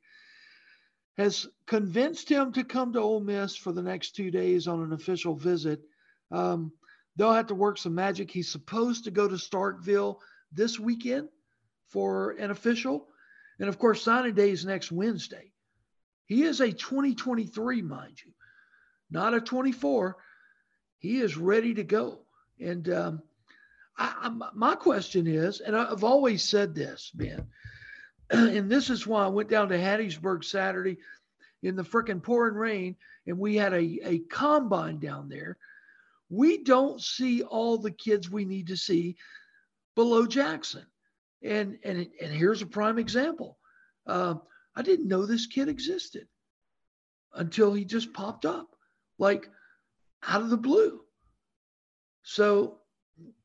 has convinced him to come to Ole Miss for the next two days on an official visit. Um, they'll have to work some magic. He's supposed to go to Starkville this weekend for an official. And of course, signing day is next Wednesday. He is a 2023, mind you, not a 24. He is ready to go. And um, I, I, my question is, and I've always said this, man, and this is why I went down to Hattiesburg Saturday in the freaking pouring rain, and we had a, a combine down there. We don't see all the kids we need to see below Jackson. And and and here's a prime example. Uh, I didn't know this kid existed until he just popped up, like out of the blue. So,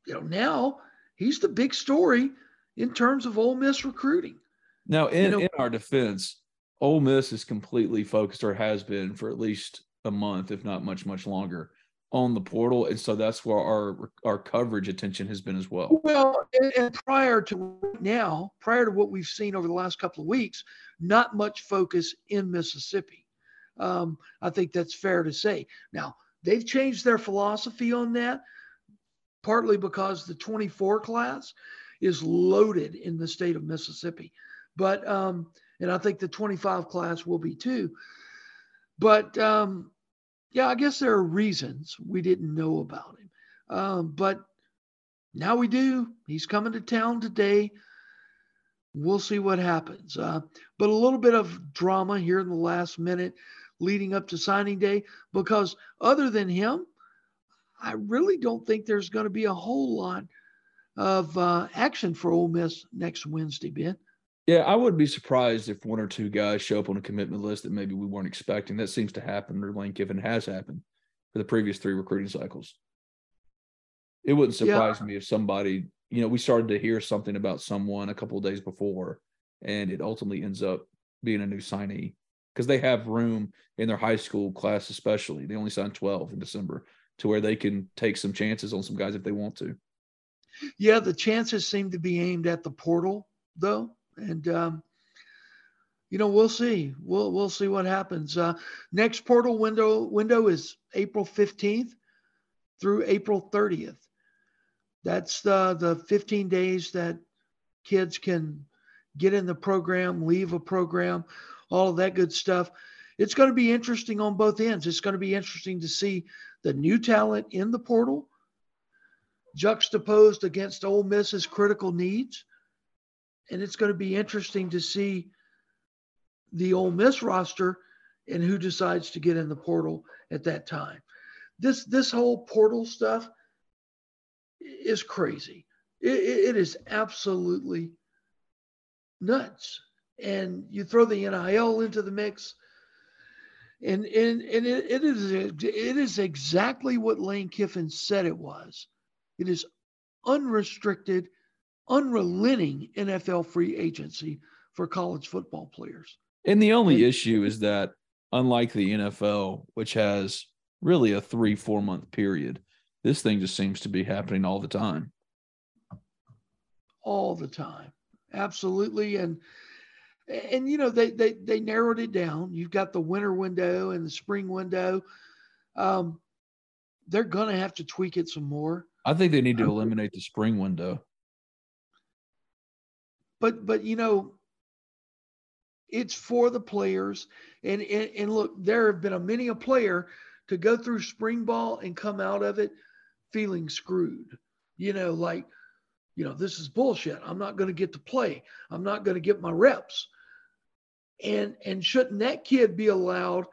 you know, now he's the big story in terms of Ole Miss recruiting. Now, in, You know- in our defense, Ole Miss is completely focused or has been for at least a month, if not much, much longer, on the portal. And so that's where our our coverage attention has been as well. Well, and, and prior to now, prior to what we've seen over the last couple of weeks, not much focus in Mississippi. Um, I think that's fair to say. Now, they've changed their philosophy on that, partly because the 24 class is loaded in the state of Mississippi. But, um, and I think the 25 class will be too. But, um, yeah, I guess there are reasons we didn't know about him. Um, but now we do. He's coming to town today. We'll see what happens. Uh, but a little bit of drama here in the last minute leading up to signing day because other than him, I really don't think there's going to be a whole lot of uh, action for Ole Miss next Wednesday, Ben. Yeah, I wouldn't be surprised if one or two guys show up on a commitment list that maybe we weren't expecting. That seems to happen, or Lane Kiffin has happened for the previous three recruiting cycles. It wouldn't Yeah. surprise me if somebody, you know, we started to hear something about someone a couple of days before, and it ultimately ends up being a new signee because they have room in their high school class, especially. They only signed 12 in December to where they can take some chances on some guys if they want to. Yeah, the chances seem to be aimed at the portal, though, and um, you know we'll see. We'll we'll see what happens. Uh, next portal window window is April fifteenth through April thirtieth. That's the the fifteen days that kids can get in the program, leave a program, all of that good stuff. It's going to be interesting on both ends. It's going to be interesting to see the new talent in the portal juxtaposed against Ole Miss's critical needs. And it's going to be interesting to see the Ole Miss roster and who decides to get in the portal at that time. This this whole portal stuff is crazy. It, it- is absolutely nuts. And you throw the NIL into the mix, and and and it, it is it is exactly what Lane Kiffin said it was. It is unrestricted, unrelenting NFL free agency for college football players. And the only issue is that, unlike the NFL, which has really a three, four month period, this thing just seems to be happening all the time. all the time absolutely and and you know they they they narrowed it down you've got the winter window and the spring window um they're gonna have to tweak it some more I think they need to eliminate the spring window. But but you know it's for the players. And and, and look there have been a many a player to go through spring ball and come out of it feeling screwed. You know like you know this is bullshit. I'm not going to get to play. I'm not going to get my reps. And and shouldn't that kid be allowed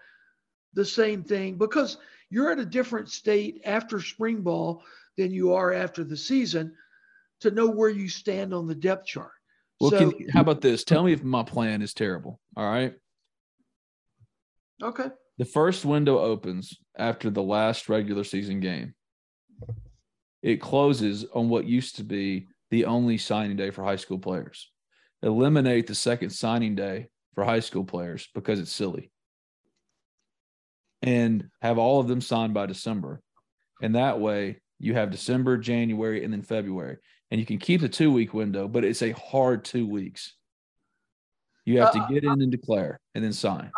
the same thing? Because you're at a different state after spring ball than you are after the season to know where you stand on the depth chart. Well, so, can, how about this? Tell me if my plan is terrible. All right. Okay. The first window opens after the last regular season game. It closes on what used to be the only signing day for high school players. Eliminate the second signing day for high school players because it's silly. And have all of them signed by December. And that way you have December, January, and then February. And you can keep the two week window, but it's a hard two weeks. You have to Uh, get in and declare and then sign.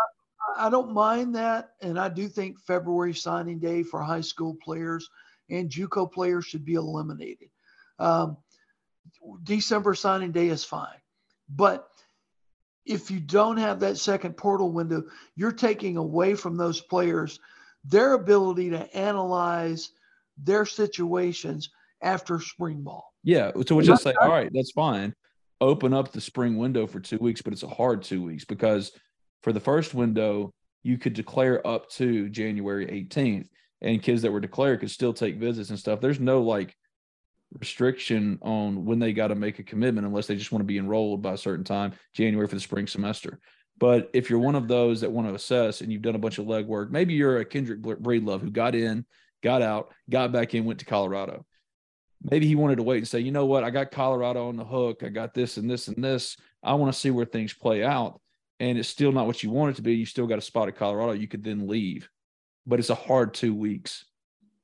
I don't mind that, and I do think February signing day for high school players and JUCO players should be eliminated. Um, December signing day is fine, but if you don't have that second portal window, you're taking away from those players their ability to analyze their situations after spring ball. Yeah. So we just say, all right, that's fine. Open up the spring window for two weeks, but it's a hard two weeks because for the first window, you could declare up to January 18th, and kids that were declared could still take visits and stuff. There's no like restriction on when they got to make a commitment unless they just want to be enrolled by a certain time, January for the spring semester. But if you're one of those that want to assess and you've done a bunch of legwork, maybe you're a Kendrick Breedlove who got in, got out, got back in, went to Colorado. Maybe he wanted to wait and say, you know what, I got Colorado on the hook. I got this and this and this. I want to see where things play out. And it's still not what you want it to be. You still got a spot at Colorado. You could then leave. But it's a hard two weeks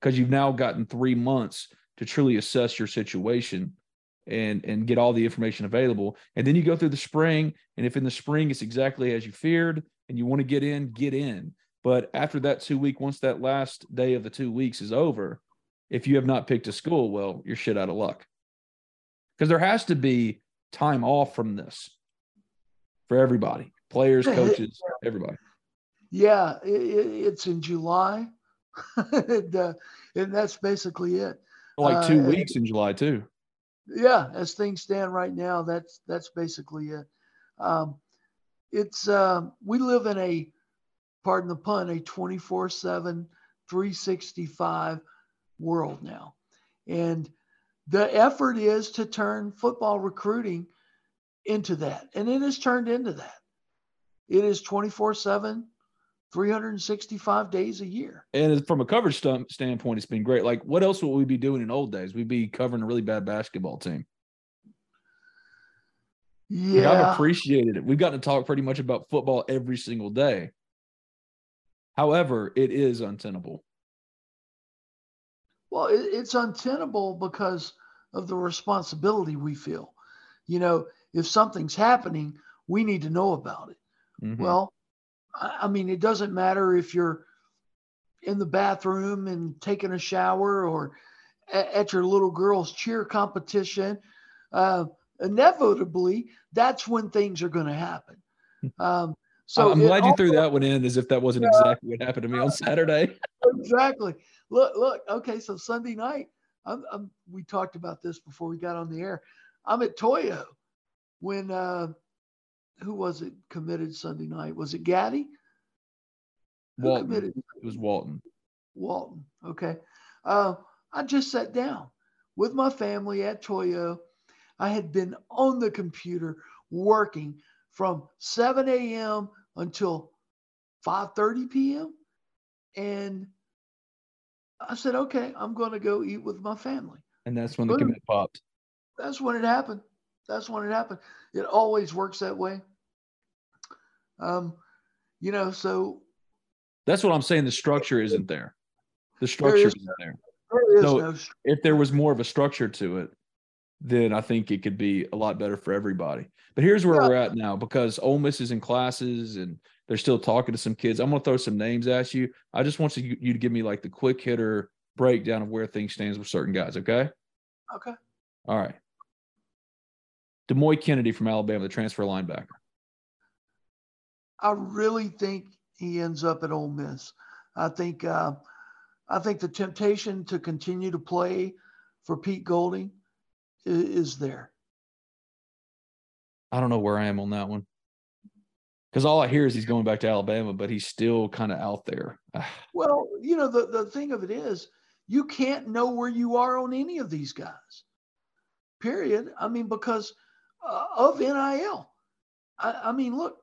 because you've now gotten three months to truly assess your situation and and get all the information available. And then you go through the spring, and if in the spring it's exactly as you feared, and you want to get in, get in. But after that two week, once that last day of the two weeks is over, if you have not picked a school, well, you're shit out of luck. Because there has to be time off from this for everybody, players, coaches, everybody. Yeah, it, it's in July, and, uh, and that's basically it. Like two Uh, weeks in July too. yeah as things stand right now that's that's basically it um, it's um, we live in a pardon the pun a 24 7 365 world now and the effort is to turn football recruiting into that and it has turned into that it is 24 7 365 days a year And from a coverage st- standpoint, it's been great. Like, what else would we be doing in old days? We'd be covering a really bad basketball team. Like, yeah I've appreciated it. We've gotten to talk pretty much about football every single day. However, it is untenable. Well, it, it's untenable because of the responsibility we feel. You know, if something's happening, we need to know about it. Mhm. Well, I, I mean, it doesn't matter if you're in the bathroom and taking a shower or at, at your little girl's cheer competition. Uh, inevitably, that's when things are going to happen. Um, so I'm glad you threw that one in as if that wasn't exactly what happened to me on Saturday. exactly. Look, look. Okay, so Sunday night, I'm, I'm, we talked about this before we got on the air. I'm at Toyo when uh, who was it committed Sunday night? Was it Gaddy? Who Walton. committed? It was Walton. Walton. Okay. Uh, I just sat down with my family at Toyo. I had been on the computer working from 7 a.m. until 5:30 p.m. and I said, "Okay, I'm going to go eat with my family." And that's when the commit popped. That's when it happened. That's when it happened. It always works that way. Um, you know, so That's what I'm saying. The structure isn't there. The structure is- isn't there. there is So no if there was more of a structure to it, then I think it could be a lot better for everybody. But here's where Yeah. we're at now because Ole Miss is in classes and they're still talking to some kids. I'm going to throw some names at you. I just want you, you to give me like the quick hitter breakdown of where things stands with certain guys. Okay. okay. All right. Demouy Kennedy from Alabama, the transfer linebacker. I really think he ends up at Ole Miss. I think uh, I think the temptation to continue to play for Pete Golding is, is there. I don't know where I am on that one. Because all I hear is he's going back to Alabama, but he's still kind of out there. well, you know, the, the thing of it is, you can't know where you are on any of these guys, period. I mean, because uh, of NIL. I, I mean, look,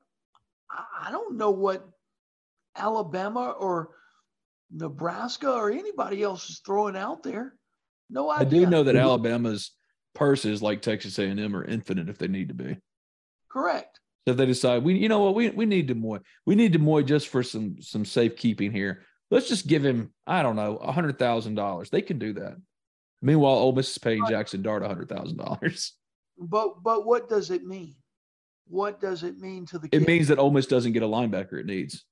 I, I don't know what Alabama or Nebraska or anybody else is throwing out there. No idea. I do know that Alabama's purses, like Texas A&M, are infinite if they need to be. Correct. So if they decide we, you know what, we we need Demouy, we need Demouy just for some some safekeeping here. Let's just give him, I don't know, a hundred thousand dollars. They can do that. Meanwhile, Ole Miss is paying Jackson Dart a hundred thousand dollars. But but what does it mean? What does it mean to the? It means that Ole Miss doesn't get a linebacker it needs.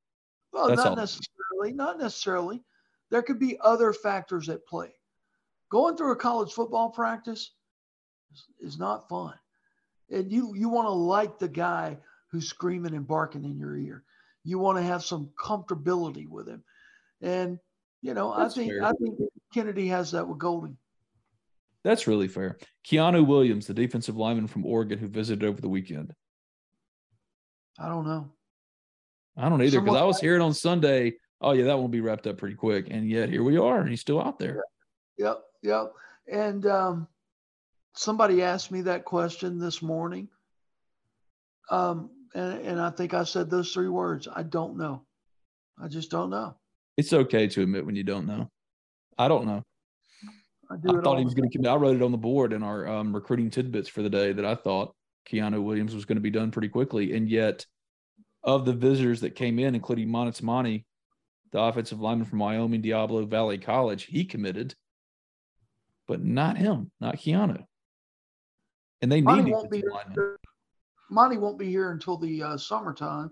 Well, That's not all. necessarily. Not necessarily. There could be other factors at play. Going through a college football practice is, is not fun, and you you want to like the guy who's screaming and barking in your ear. You want to have some comfortability with him, and you know That's I think fair. I think Kennedy has that with Golding. That's really fair. Keanu Williams, the defensive lineman from Oregon who visited over the weekend. I don't know. I don't either because I was hearing on Sunday, oh yeah, that won't be wrapped up pretty quick, and yet here we are, and he's still out there. Yep, yep. And um, somebody asked me that question this morning, um, and, and I think I said those three words. I don't know. I just don't know. It's okay to admit when you don't know. I don't know. I, I thought he was going to commit. I wrote it on the board in our um, recruiting tidbits for the day that I thought Keanu Williams was going to be done pretty quickly. And yet, of the visitors that came in, including Monotsmani, the offensive lineman from Wyoming Diablo Valley College, he committed, but not him, not Keanu. And they Monty need won't be here. Monty won't be here until the uh, summertime.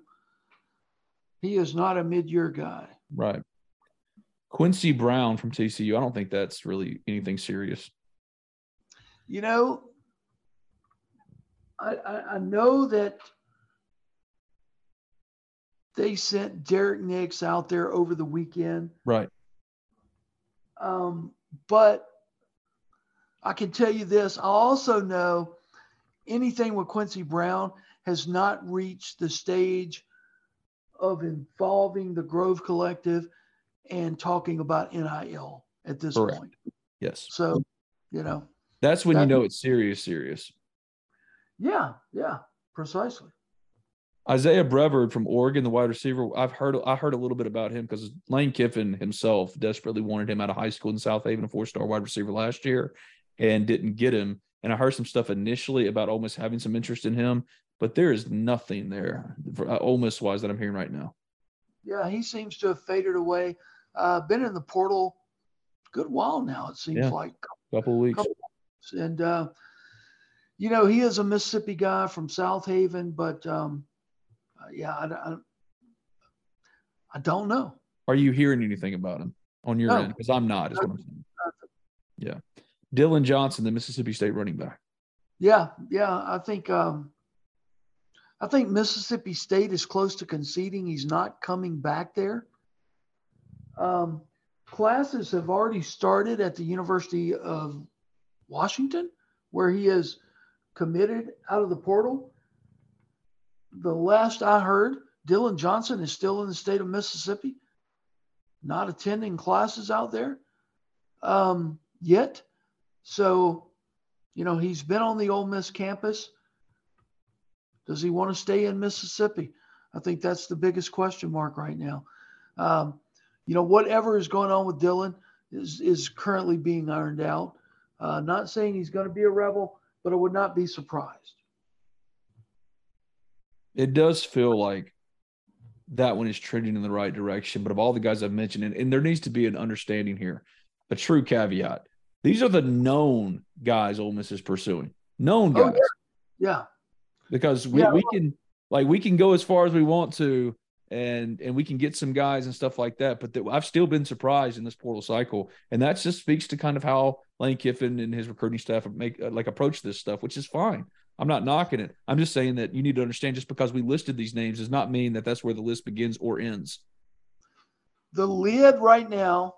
He is not a mid-year guy. Right. Quincy Brown from TCU. I don't think that's really anything serious. You know, I, I, I know that they sent Derrick Nix out there over the weekend. Right. Um, but I can tell you this. I also know anything with Quincy Brown has not reached the stage of involving the Grove Collective and talking about NIL at this Correct. point. Yes. So, you know, that's when that, you know it's serious, serious. Yeah, yeah, precisely. Isaiah Brevard from Oregon, the wide receiver. I've heard I heard a little bit about him because Lane Kiffin himself desperately wanted him out of high school in Southaven, a four-star wide receiver last year, and didn't get him. And I heard some stuff initially about Ole Miss having some interest in him, but there is nothing there for uh, Ole Miss wise that I'm hearing right now. Yeah, he seems to have faded away. Uh, been in the portal good while now. It seems yeah, like a couple of weeks. Couple and uh, you know, he is a Mississippi guy from Southaven, but um, uh, yeah, I, I, I, don't know. Are you hearing anything about him on your no. end? Because I'm not. Is what I'm saying. Dillon Johnson, the Mississippi State running back. Yeah, yeah, I think um, I think Mississippi State is close to conceding he's not coming back there. Um, classes have already started at the University of Washington, where he is committed out of the portal. The last I heard, Dillon Johnson is still in the state of Mississippi, not attending classes out there um, yet. So, you know, he's been on the Ole Miss campus. Does he want to stay in Mississippi? I think that's the biggest question mark right now. Um, you know, whatever is going on with Dillon is, is currently being ironed out. Uh, not saying he's going to be a rebel, but I would not be surprised. It does feel like that one is trending in the right direction. But of all the guys I've mentioned, and, and there needs to be an understanding here, a true caveat. These are the known guys Ole Miss is pursuing. Known guys. Oh, yeah. yeah. Because we, yeah, we can like we can go as far as we want to and and we can get some guys and stuff like that. But I've still been surprised in this portal cycle, and that just speaks to kind of how Lane Kiffin and his recruiting staff make uh, like approach this stuff, which is fine. I'm not knocking it. I'm just saying that you need to understand just because we listed these names does not mean that that's where the list begins or ends. The lid right now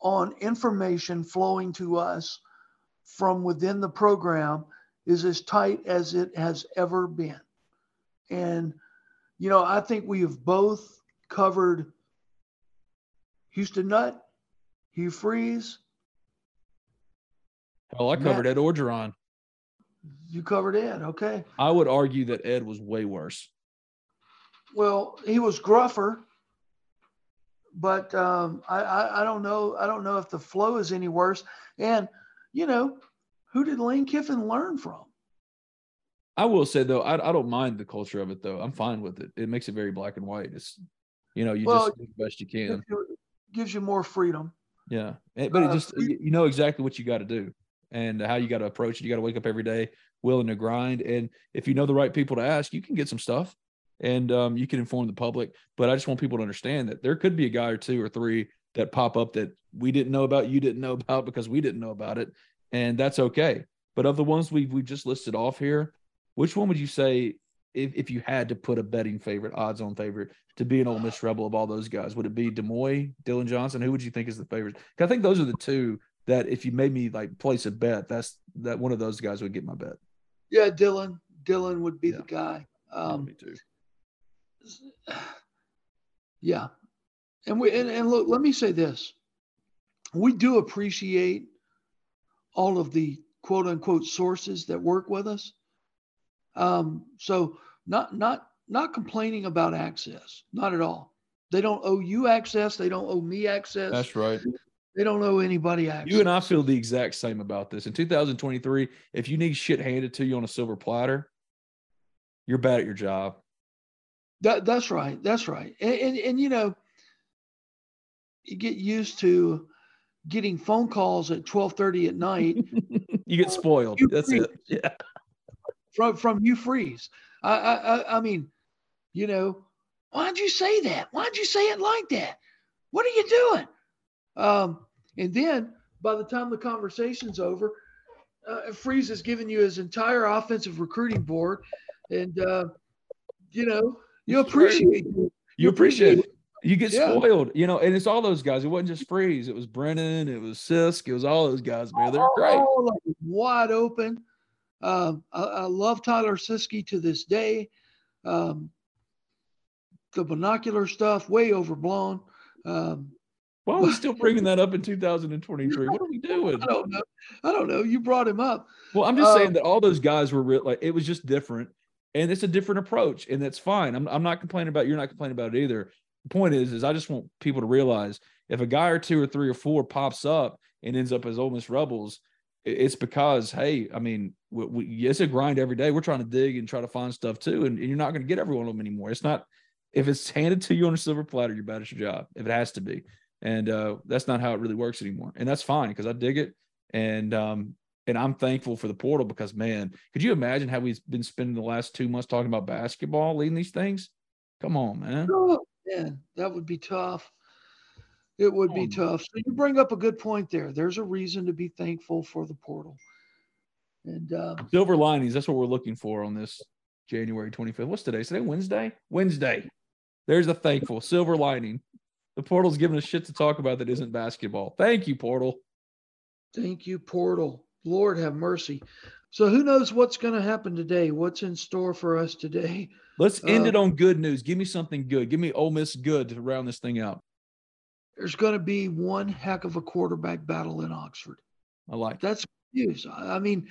on information flowing to us from within the program is as tight as it has ever been. And you know, I think we have both covered Houston Nutt, Hugh Freeze. Oh, I covered Matt- Ed Orgeron. You covered Ed, okay. I would argue that Ed was way worse. Well, he was gruffer, but um, I, I I don't know I don't know if the flow is any worse. And you know, who did Lane Kiffin learn from? I will say though, I, I don't mind the culture of it though. I'm fine with it. It makes it very black and white. It's you know, you Well, just do the best you can. Gives you, gives you more freedom. Yeah. Eh, But it Uh, just you you know exactly what you got to do and how you got to approach it. You got to wake up every day willing to grind. And if you know the right people to ask, you can get some stuff and um, you can inform the public. But I just want people to understand that there could be a guy or two or three that pop up that we didn't know about, you didn't know about because we didn't know about it. And that's okay. But of the ones we've, we've just listed off here, which one would you say, if, if you had to put a betting favorite, odds on favorite to be an Ole Miss Rebel of all those guys? Would it be Demouy, Dillon Johnson? Who would you think is the favorite? I think those are the two that if you made me like place a bet, that's that one of those guys would get my bet. Yeah, Dillon. Dillon would be Yeah. the guy. Um, me too. Yeah. And we and, and look, let me say this. We do appreciate all of the quote unquote sources that work with us. Um, so not not not complaining about access, not at all. They don't owe you access, they don't owe me access. That's right. They don't owe anybody access. You and I feel the exact same about this. In 2023, if you need shit handed to you on a silver platter, you're bad at your job. That that's right. That's right. And, and and you know, you get used to getting phone calls at twelve thirty at night You get spoiled. You That's freak. it. Yeah. from from you freeze. I, I I- I mean, you know, why'd you say that? Why'd you say it like that? What are you doing? Um, and then by the time the conversation's over, uh, Freeze has given you his entire offensive recruiting board, and uh, you know you appreciate You appreciate it. You get Yeah. spoiled, you know, and it's all those guys. It wasn't just Freeze. It was Brennan. It was Sisk. It was all those guys, man. They're great. All of it wide open. Um, I, I love Tyler Siskey to this day. Um, the binocular stuff way overblown. Um, Why are we still bringing that up in 2023? What are we doing? I don't know. I don't know. You brought him up. Well, I'm just saying Um, that all those guys were real, like it was just different, and it's a different approach, and that's fine. I'm I'm not complaining about you're not complaining about it either. The point is, is I just want people to realize if a guy or two or three or four pops up and ends up as Ole Miss Rebels, it's because hey, I mean, we, we, it's a grind every day. We're trying to dig and try to find stuff too, and, and you're not going to get every one of them anymore. It's not if it's handed to you on a silver platter, you're bad at your job. If it has to be, and uh, that's not how it really works anymore, and that's fine because I dig it, and um, and I'm thankful for the portal because man, could you imagine how we've been spending the last two months talking about basketball, leading these things? Come on, man. Oh, man, that would be tough. It would be tough. So you bring up a good point there. There's a reason to be thankful for the portal. And uh, Silver linings. That's what we're looking for on this January 25th. What's today? Today Wednesday. Wednesday. There's a thankful silver lining. The portal's giving us shit to talk about that isn't basketball. Thank you, portal. thank you, portal. Lord have mercy. So who knows what's going to happen today? What's in store for us today? Let's end it Uh, on good news. Give me something good. Give me Ole Miss good to round this thing out. There's going to be one heck of a quarterback battle in Oxford. I like. That's news. I I mean,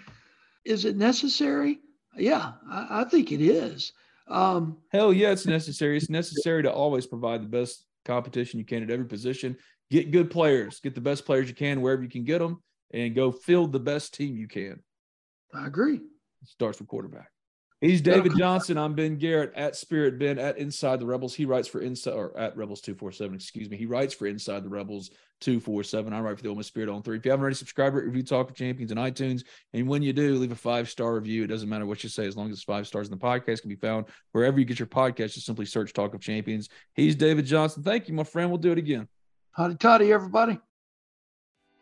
is it necessary? Yeah, I, I think it is. Um, Hell yeah, it's necessary. It's necessary to always provide the best competition you can at every position. Get good players, get the best players you can wherever you can get them, and go field the best team you can. I agree. It starts with quarterback. He's David Johnson. I'm Ben Garrett at Spirit Ben at Inside the Rebels. He writes for Inside or at Rebels 247, excuse me. He writes for Inside the Rebels 247. I write for the Ole Miss Spirit on three. If you haven't already subscribed, review Talk of Champions on iTunes. And when you do, leave a five star review. It doesn't matter what you say, as long as it's five stars. And the podcast can be found wherever you get your podcast. Just simply search Talk of Champions. He's David Johnson. Thank you, my friend. We'll do it again. Hotty Toddy, everybody.